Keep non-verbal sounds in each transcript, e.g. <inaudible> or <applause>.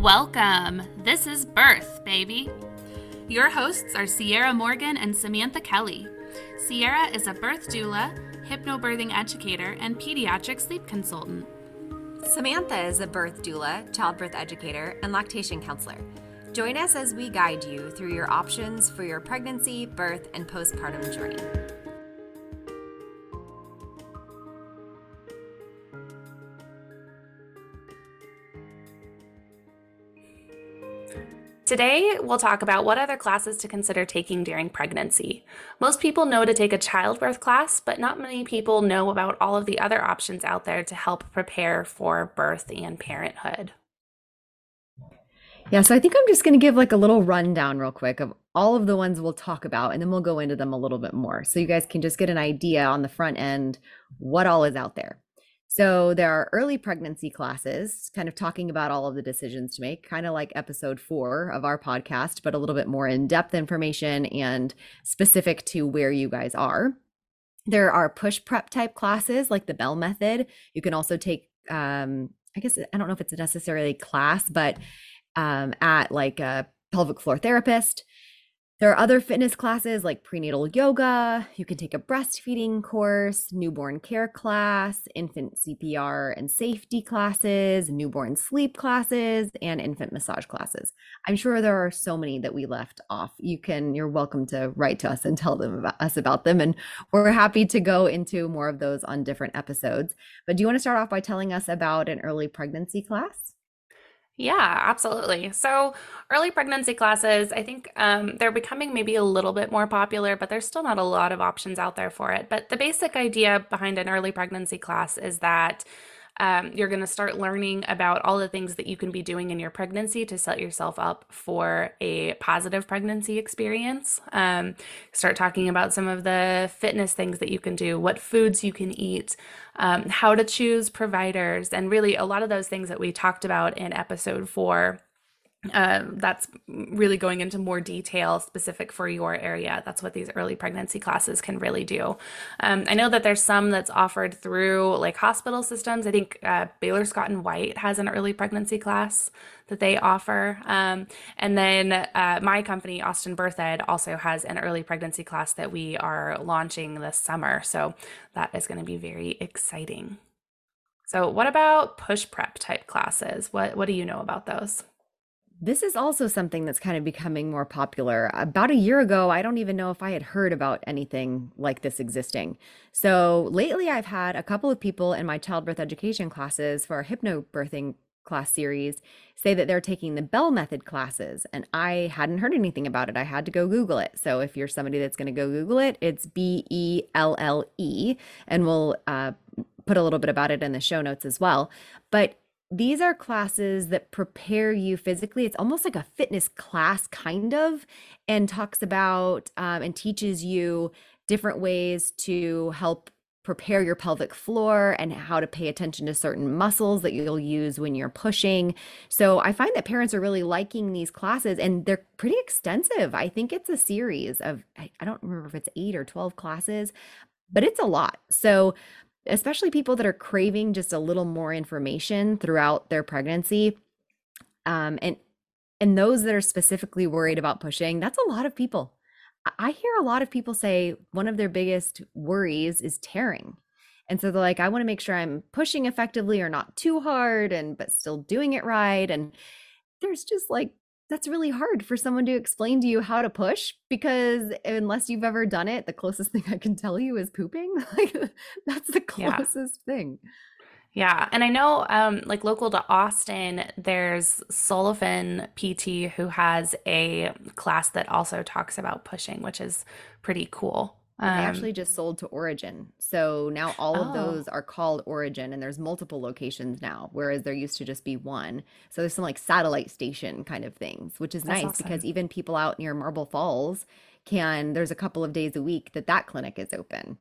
Welcome. This is Birth, baby. Your hosts are Sierra Morgan and Samantha Kelly. Sierra is a birth doula, hypnobirthing educator, and pediatric sleep consultant. Samantha is a birth doula, childbirth educator, and lactation counselor. Join us as we guide you through your options for your pregnancy, birth, and postpartum journey. Today, we'll talk about what other classes to consider taking during pregnancy. Most people know to take a childbirth class, but not many people know about all of the other options out there to help prepare for birth and parenthood. Yeah, so I think I'm just going to give like a little rundown real quick of all of the ones we'll talk about, and then we'll go into them a little bit more. So you guys can just get an idea on the front end what all is out there. So there are early pregnancy classes, kind of talking about all of the decisions to make, kind of like episode four of our podcast, but a little bit more in depth information and specific to where you guys are. There are push prep type classes like the Belle Method. You can also take, um, I guess, I don't know if it's a necessarily class, but um, at like a pelvic floor therapist. There are other fitness classes like prenatal yoga. You can take a breastfeeding course, newborn care class, infant CPR and safety classes, newborn sleep classes, and infant massage classes. I'm sure there are so many that we left off. You can, you're welcome to write to us and tell them about us about them. And we're happy to go into more of those on different episodes. But do you want to start off by telling us about an early pregnancy class? Yeah, absolutely. So, early pregnancy classes, I think um, they're becoming maybe a little bit more popular, but there's still not a lot of options out there for it. But the basic idea behind an early pregnancy class is that um, you're going to start learning about all the things that you can be doing in your pregnancy to set yourself up for a positive pregnancy experience. Um, start talking about some of the fitness things that you can do, what foods you can eat, um, how to choose providers, and really a lot of those things that we talked about in episode four um, that's really going into more detail specific for your area. That's what these early pregnancy classes can really do. Um, I know that there's some that's offered through like hospital systems. I think uh, Baylor Scott and White has an early pregnancy class that they offer. Um, and then uh, my company, Austin Birth Ed, also has an early pregnancy class that we are launching this summer. So that is going to be very exciting. So, what about push prep type classes? What what do you know about those? This is also something that's kind of becoming more popular. About a year ago, I don't even know if I had heard about anything like this existing. So lately, I've had a couple of people in my childbirth education classes for our hypnobirthing class series say that they're taking the Belle Method classes, and I hadn't heard anything about it. I had to go Google it. So if you're somebody that's going to go Google it, it's B E L L E, and we'll uh, put a little bit about it in the show notes as well. But these are classes that prepare you physically. It's almost like a fitness class, kind of, and talks about um, and teaches you different ways to help prepare your pelvic floor and how to pay attention to certain muscles that you'll use when you're pushing. So I find that parents are really liking these classes and they're pretty extensive. I think it's a series of, I don't remember if it's eight or 12 classes, but it's a lot. So especially people that are craving just a little more information throughout their pregnancy. Um, and and those that are specifically worried about pushing, that's a lot of people. I hear a lot of people say one of their biggest worries is tearing. And so they're like, I want to make sure I'm pushing effectively or not too hard and but still doing it right. And there's just like that's really hard for someone to explain to you how to push because unless you've ever done it, the closest thing I can tell you is pooping. <laughs> Like that's the closest yeah. thing. Yeah, and I know, um, like local to Austin, there's Sullivan PT who has a class that also talks about pushing, which is pretty cool. Um, they actually just sold to Origin. So now all oh. of those are called Origin and there's multiple locations now, whereas there used to just be one. So there's some like satellite station kind of things, which is nice awesome. because even people out near Marble Falls can, there's a couple of days a week that that clinic is open.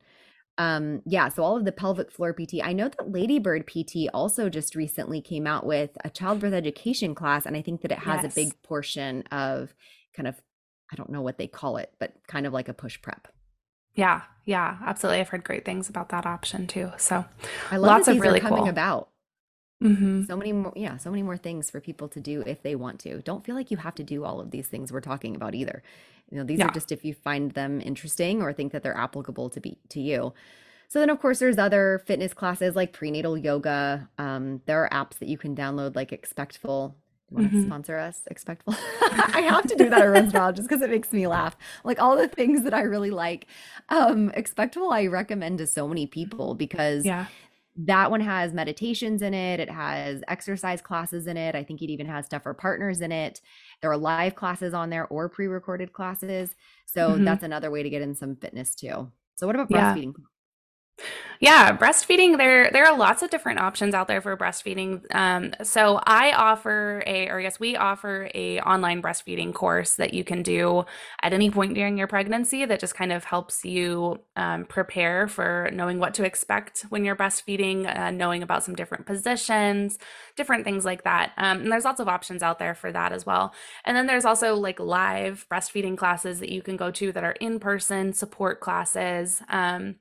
Um, yeah, so all of the pelvic floor PT. I know that Lady Bird PT also just recently came out with a childbirth education class, and I think that it has yes. a big portion of kind of, I don't know what they call it, but kind of like a push prep. Yeah, yeah, absolutely. I've heard great things about that option too. So I love lots of really coming cool. about. hmm So many more, yeah, so many more things for people to do if they want to. Don't feel like you have to do all of these things we're talking about either. You know, these are just if you find them interesting or think that they're applicable to be to you. So then, of course, there's other fitness classes like prenatal yoga. Um, there are apps that you can download like Expectful. Want to hmm sponsor us, Expectful? <laughs> I have to do that every once in a while just because it makes me laugh. Like all the things that I really like. Um, Expectful, I recommend to so many people because Yeah. that one has meditations in it. It has exercise classes in it. I think it even has stuff for partners in it. There are live classes on there or pre-recorded classes. So hmm that's another way to get in some fitness too. So what about breastfeeding? Yeah, breastfeeding, there there are lots of different options out there for breastfeeding. Um, so I offer a, or guess we offer a online breastfeeding course that you can do at any point during your pregnancy that just kind of helps you um, prepare for knowing what to expect when you're breastfeeding, uh, knowing about some different positions, different things like that. Um, and there's lots of options out there for that as well. And then there's also like live breastfeeding classes that you can go to that are in person support classes. Um,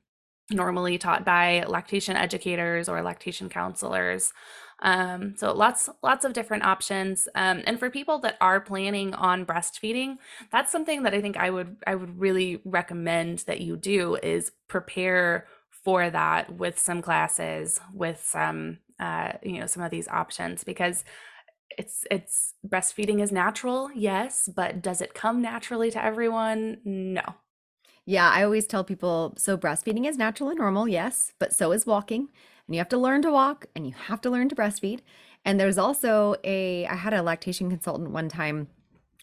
normally taught by lactation educators or lactation counselors. Um, so lots lots of different options. Um, and for people that are planning on breastfeeding, that's something that I think I would I would really recommend that you do is prepare for that with some classes, with some uh, you know some of these options because it's it's breastfeeding is natural, yes, but does it come naturally to everyone? No. Yeah, I always tell people so breastfeeding is natural and normal, yes, but so is walking. And you have to learn to walk and you have to learn to breastfeed. And there's also a, I had a lactation consultant one time.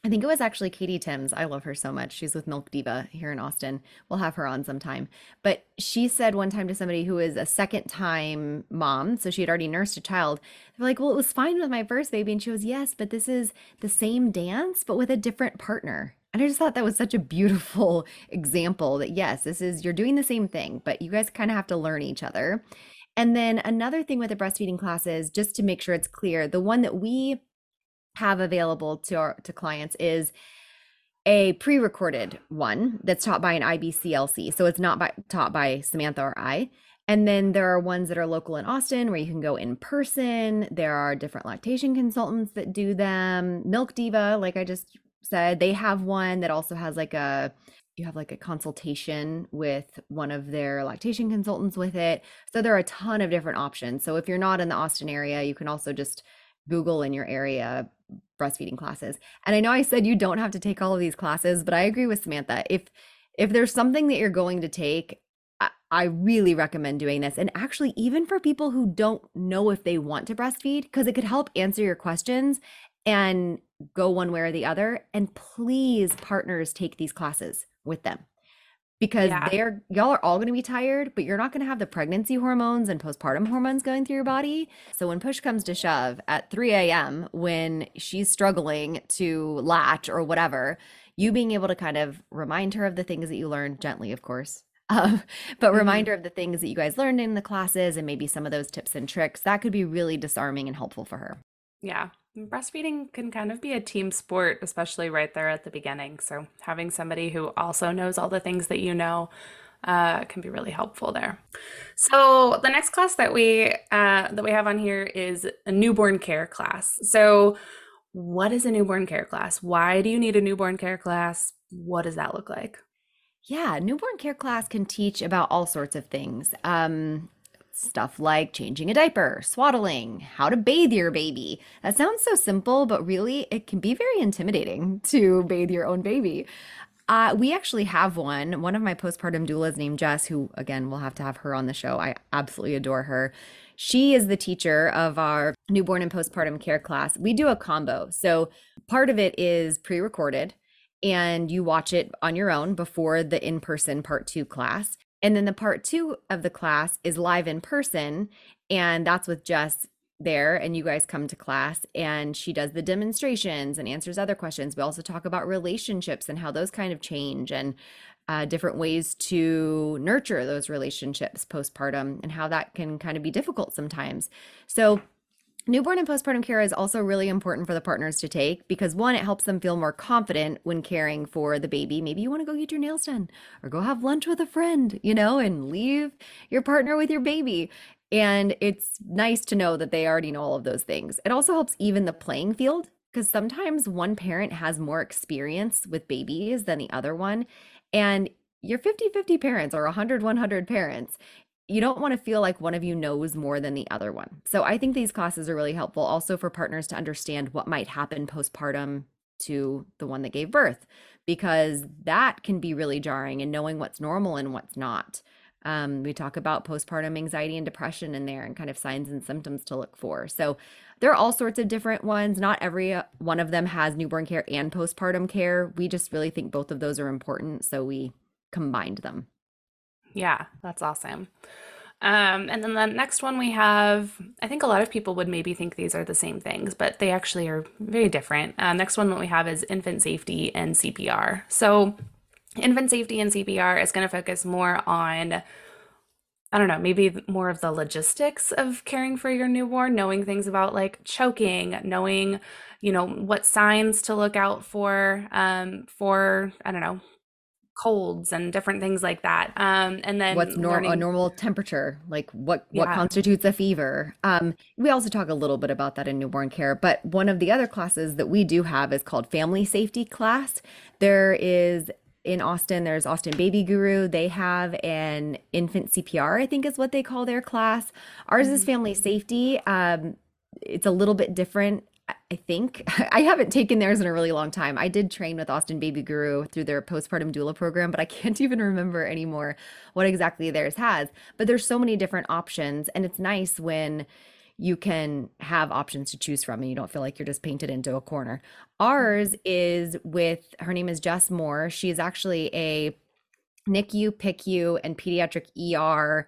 I think it was actually Katie Timms. I love her so much. She's with Milk Diva here in Austin. We'll have her on sometime. But she said one time to somebody who is a second time mom, so she had already nursed a child, they're like, Well, it was fine with my first baby. And she goes, Yes, but this is the same dance, but with a different partner. And I just thought that was such a beautiful <laughs> example that yes, this is you're doing the same thing, but you guys kind of have to learn each other. And then another thing with the breastfeeding classes, just to make sure it's clear, the one that we have available to our to clients is a pre-recorded one that's taught by an IBCLC. So it's not by, taught by Samantha or I. And then there are ones that are local in Austin where you can go in person. There are different lactation consultants that do them. Milk Diva, like I just said, they have one that also has like a you have like a consultation with one of their lactation consultants with it. So there are a ton of different options. So if you're not in the Austin area, you can also just Google in your area breastfeeding classes. And I know I said you don't have to take all of these classes, but I agree with Samantha. If if there's something that you're going to take, I, really recommend doing this. And actually, even for people who don't know if they want to breastfeed, because it could help answer your questions and go one way or the other. And please, partners, take these classes with them because Yeah. they're y'all are all going to be tired, but you're not going to have the pregnancy hormones and postpartum hormones going through your body. So when push comes to shove at 3 a.m., when she's struggling to latch or whatever, you being able to kind of remind her of the things that you learned gently, of course. <laughs> Um, but Mhm. remind her of the things that you guys learned in the classes and maybe some of those tips and tricks that could be really disarming and helpful for her. Yeah. Breastfeeding can kind of be a team sport, especially right there at the beginning. So having somebody who also knows all the things that you know uh, can be really helpful there. So the next class that we uh, that we have on here is a newborn care class. So what is a newborn care class? Why do you need a newborn care class? What does that look like? Yeah, newborn care class can teach about all sorts of things. Um, stuff like changing a diaper, swaddling, how to bathe your baby. That sounds so simple, but really it can be very intimidating <laughs> to bathe your own baby. Uh, we actually have one. One of my postpartum doulas named Jess, who again, we'll have to have her on the show. I absolutely adore her. She is the teacher of our newborn and postpartum care class. We do a combo. So part of it is pre recorded and you watch it on your own before the in person part two class. And then the part two of the class is live in person. And that's with Jess there. And you guys come to class and she does the demonstrations and answers other questions. We also talk about relationships and how those kind of change and uh, different ways to nurture those relationships postpartum and how that can kind of be difficult sometimes. So, Newborn and postpartum care is also really important for the partners to take because one, it helps them feel more confident when caring for the baby. Maybe you want to go get your nails done or go have lunch with a friend, you know, and leave your partner with your baby. And it's nice to know that they already know all of those things. It also helps even the playing field because sometimes one parent has more experience with babies than the other one. And you're 50 50 parents or 100 100 parents. You don't want to feel like one of you knows more than the other one. So I think these classes are really helpful also for partners to understand what might happen postpartum to the one that gave birth, because that can be really jarring and knowing what's normal and what's not. Um, we talk about postpartum anxiety and depression in there and kind of signs and symptoms to look for. So there are all sorts of different ones. Not every uh, one of them has newborn care and postpartum care. We just really think both of those are important. So we combined them. Yeah, that's awesome. Um, and then the next one we have, I think a lot of people would maybe think these are the same things, but they actually are very different. Uh, next one that we have is infant safety and CPR. So infant safety and CPR is going to focus more on, I don't know, maybe more of the logistics of caring for your newborn, knowing things about like choking, knowing, you know, what signs to look out for, um, for, I don't know, colds and different things like that. Um, and then what's nor- learning, a normal temperature, like what what yeah, constitutes a fever. Um, we also talk a little bit about that in newborn care, but one of the other classes that we do have is called family safety class. There is in Austin, there's Austin Baby Guru. They have an infant CPR, I think is what they call their class. Ours is Mhm. family safety. Um, it's a little bit different, I think. <laughs> I haven't taken theirs in a really long time. I did train with Austin Baby Guru through their postpartum doula program, but I <laughs> can't even remember anymore what exactly theirs has. But there's so many different options, and it's nice when you can have options to choose from and you don't feel like you're just painted into a corner. Ours is with her name is Jess Moore. She is actually a NICU, PICU, and pediatric ER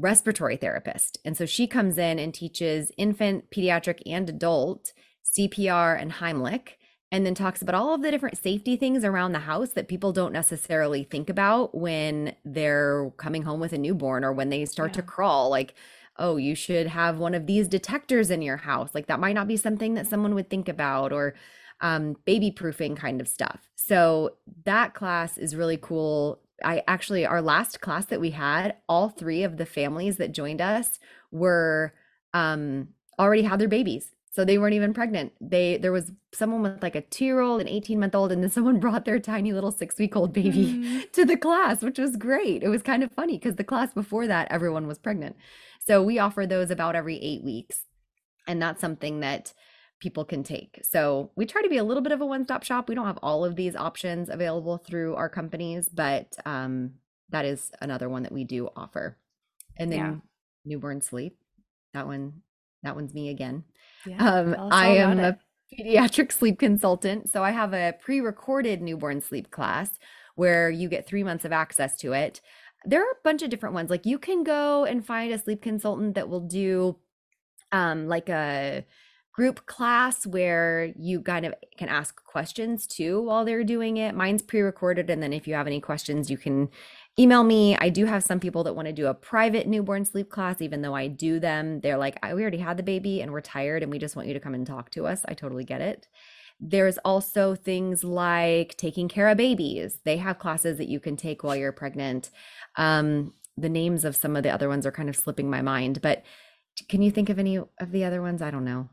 respiratory therapist. And so she comes in and teaches infant, pediatric, and adult CPR and Heimlich, and then talks about all of the different safety things around the house that people don't necessarily think about when they're coming home with a newborn or when they start to crawl. Like, oh, you should have one of these detectors in your house. Like, that might not be something that someone would think about, or um, baby proofing kind of stuff. So that class is really cool. I actually, our last class that we had, all three of the families that joined us were um, already had their babies. So they weren't even pregnant. They there was someone with like a two-year-old, an 18-month-old, and then someone <laughs> brought their tiny little six-week-old baby Mm, to the class, which was great. It was kind of funny because the class before that, everyone was pregnant. So we offer those about every eight weeks, and that's something that people can take. So we try to be a little bit of a one-stop shop. We don't have all of these options available through our companies, but um, that is another one that we do offer. And yeah, then newborn sleep, that one, that one's me again. yeah. Um, I am a pediatric sleep consultant, so I have a pre-recorded newborn sleep class where you get three months of access to it. There are a bunch of different ones. Like you can go and find a sleep consultant that will do um like a group class where you kind of can ask questions too while they're doing it. Mine's pre-recorded and then if you have any questions you can email me. I do have some people that want to do a private newborn sleep class even though I do them. They're like, we already had the baby and we're tired and we just want you to come and talk to us. I totally get it. There's also things like taking care of babies. They have classes that you can take while you're pregnant. Um, the names of some of the other ones are kind of slipping my mind, but can you think of any of the other ones? I don't know.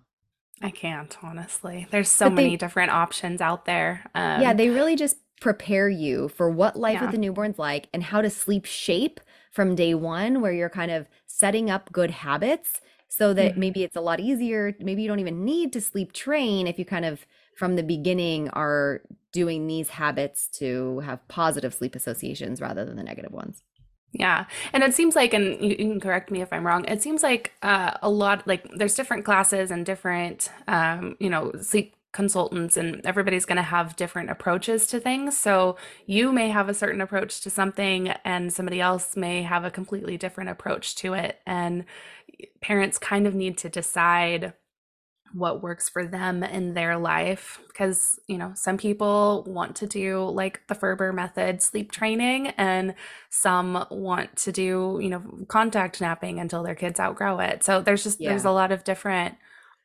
I can't, honestly. There's so But many they, different options out there. yeah, Um, they really just prepare you for what life with yeah, a newborn's like and how to sleep shape from day one, where you're kind of setting up good habits so that mhm, maybe it's a lot easier. Maybe you don't even need to sleep train if you kind of from the beginning are doing these habits to have positive sleep associations rather than the negative ones. Yeah. And it seems like, and you, can correct me if I'm wrong, it seems like uh, a lot, like there's different classes and different, um, you know, sleep consultants, and everybody's going to have different approaches to things. So you may have a certain approach to something, and somebody else may have a completely different approach to it. And parents kind of need to decide what works for them in their life because you know some people want to do like the Ferber method sleep training and some want to do you know contact napping until their kids outgrow it so there's just there's a lot of different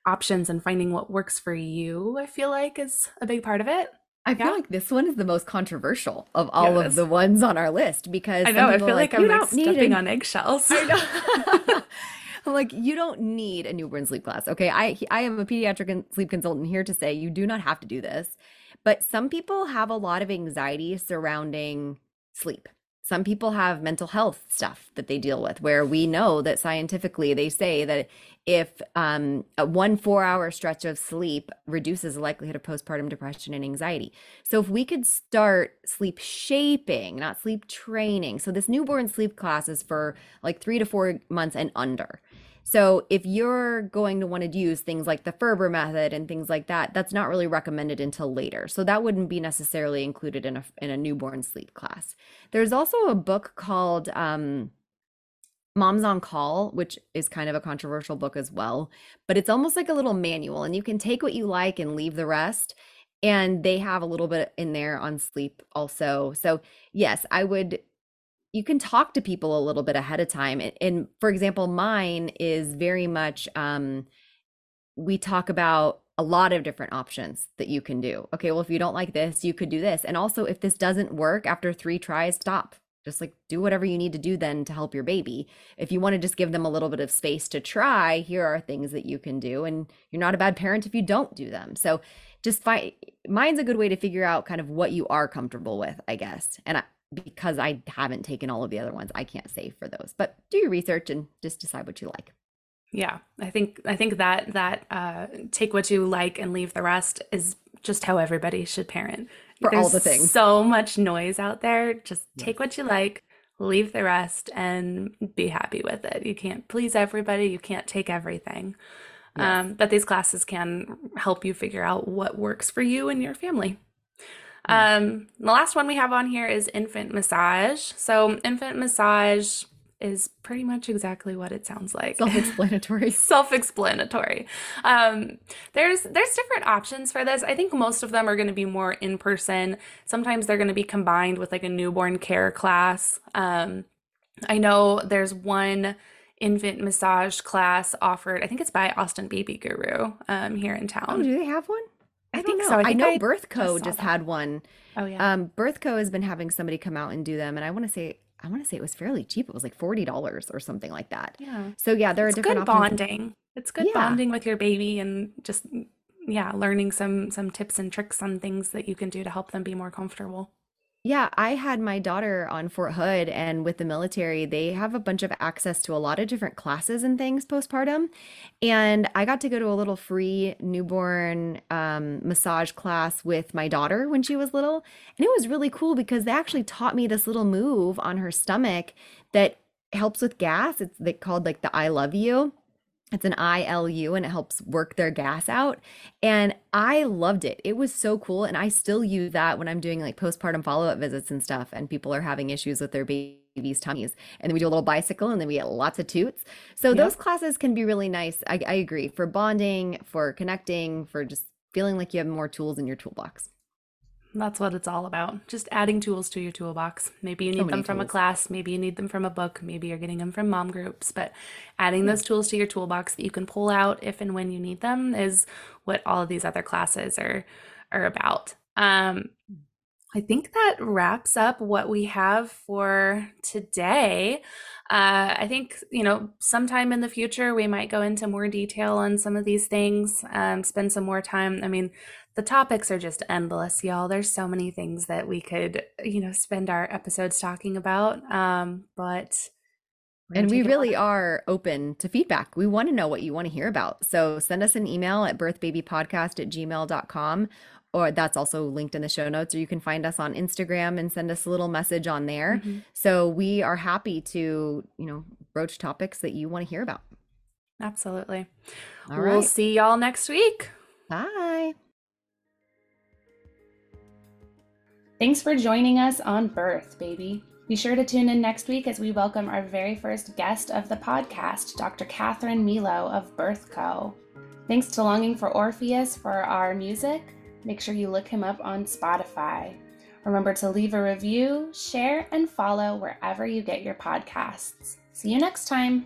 options and finding what works for you I feel like is a big part of it I feel Yeah. like this one is the most controversial of all of the ones on our list because I know. I feel like, you I'm like stepping an- on eggshells. I know. <laughs> <laughs> I'm like, you don't need a newborn sleep class. Okay. I I am a pediatric sleep consultant here to say you do not have to do this. But some people have a lot of anxiety surrounding sleep. Some people have mental health stuff that they deal with where we know that scientifically they say that if um, a one four hour stretch of sleep reduces the likelihood of postpartum depression and anxiety. So if we could start sleep shaping, not sleep training. So this newborn sleep class is for like three to four months and under. So if you're going to want to use things like the Ferber method and things like that, that's not really recommended until later. So that wouldn't be necessarily included in a in a newborn sleep class. There's also a book called um, Moms on Call, which is kind of a controversial book as well, but it's almost like a little manual, and you can take what you like and leave the rest. And they have a little bit in there on sleep also. So, yes, I would you can talk to people a little bit ahead of time and, and for example mine is very much um we talk about a lot of different options that you can do. Okay well if you don't like this you could do this. And also if this doesn't work after three tries stop. Just like do whatever you need to do then to help your baby. If you want to just give them a little bit of space to try here are things that you can do and you're not a bad parent if you don't do them. So just find mine's a good way to figure out kind of what you are comfortable with i guess. And I, because I haven't taken all of the other ones, I can't say for those. But do your research and just decide what you like. Yeah, I think I think that that uh, take what you like and leave the rest is just how everybody should parent. For all the things. so much noise out there. Just take what you like, leave the rest, and be happy with it. You can't please everybody. You can't take everything. Yes. Um, but these classes can help you figure out what works for you and your family. Yeah. Um, the last one we have on here is infant massage. So, infant massage is pretty much exactly what it sounds like. <laughs> Self-explanatory. self-explanatory. Um, there's there's different options for this. I think most of them are going to be more in person. Sometimes they're going to be combined with like a newborn care class. Um, I know there's one infant massage class offered. I think it's by Austin Baby Guru um, here in Oh, town. do they have one? I know. so. I I know I Birth Co just just, had one. Oh yeah. Um, Birth Co has been having somebody come out and do them, and I want to say I want to say it was fairly cheap. It was like forty dollars or something like that. yeah. So yeah, there are It's different good options. bonding. It's good Yeah. bonding with your baby and just yeah, learning some some tips and tricks on things that you can do to help them be more comfortable. Yeah, I had my daughter on Fort Hood, and with the military, they have a bunch of access to a lot of different classes and things postpartum. And I got to go to a little free newborn um, massage class with my daughter when she was little. And it was really cool because they actually taught me this little move on her stomach that helps with gas. It's called like the I love you. It's an ILU and it helps work their gas out. And I loved it. It was so cool. And I still use that when I'm doing like postpartum follow up visits and stuff, and people are having issues with their baby's tummies. And then we do a little bicycle and then we get lots of toots. So Yep. those classes can be really nice. I, I agree for bonding, for connecting, for just feeling like you have more tools in your toolbox. That's what it's all about. Just adding tools to your toolbox. Maybe you need many them from a class, maybe you need them from a book, maybe you're getting them from mom groups, but adding those tools to your toolbox that you can pull out if and when you need them is what all of these other classes are are about. Um I think that wraps up what we have for today. Uh, I think, you know, sometime in the future, we might go into more detail on some of these things, um, spend some more time. I mean, the topics are just endless, y'all. There's so many things that we could, you know, spend our episodes talking about. Um, but And we really are open to feedback. We want to know what you want to hear about. So send us an email at birthbabypodcast at gmail.com, or that's also linked in the show notes, or you can find us on Instagram and send us a little message on there. Mhm. So we are happy to, you know, broach topics that you want to hear about. Absolutely. All we'll right. see y'all next week. Bye. Thanks for joining us on Birth, baby. Be sure to tune in next week as we welcome our very first guest of the podcast, Dr. Catherine Milo of Birth Co. Thanks to Longing for Orpheus for our music. Make sure you look him up on Spotify. Remember to leave a review, share, and follow wherever you get your podcasts. See you next time.